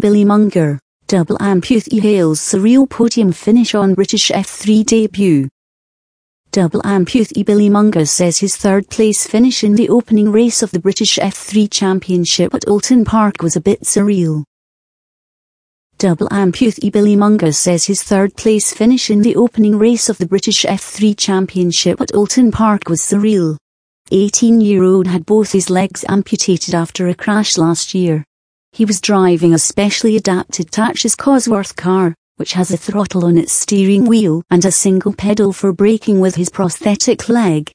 Billy Monger, double amputee hails surreal podium finish on British F3 debut. Double amputee Billy Monger says his third place finish in the opening race of the British F3 Championship at Oulton Park was a bit surreal. Double amputee Billy Monger says his third place finish in the opening race of the British F3 Championship at Oulton Park was surreal. 18-year-old had both his legs amputated after a crash last year. He was driving a specially adapted Tatuus Cosworth car, which has a throttle on its steering wheel and a single pedal for braking with his prosthetic leg.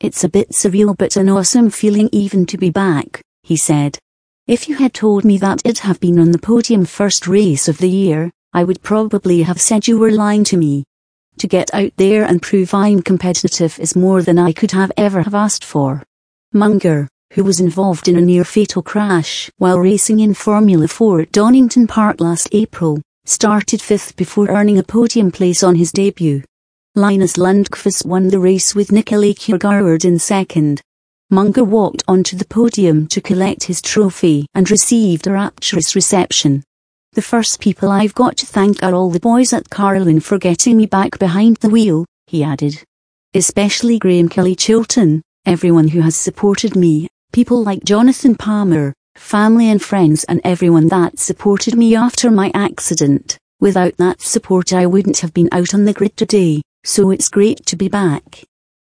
It's a bit surreal but an awesome feeling even to be back, he said. If you had told me that it'd have been on the podium first race of the year, I would probably have said you were lying to me. To get out there and prove I'm competitive is more than I could have ever have asked for. Monger, who was involved in a near-fatal crash while racing in Formula 4 at Donington Park last April, started fifth before earning a podium place on his debut. Linus Lundqvist won the race with Nicola Kjærgaard in second. Monger walked onto the podium to collect his trophy and received a rapturous reception. The first people I've got to thank are all the boys at Carlin for getting me back behind the wheel, he added. Especially Graham Kelly Chilton, everyone who has supported me, people like Jonathan Palmer, family and friends and everyone that supported me after my accident. Without that support I wouldn't have been out on the grid today, so it's great to be back.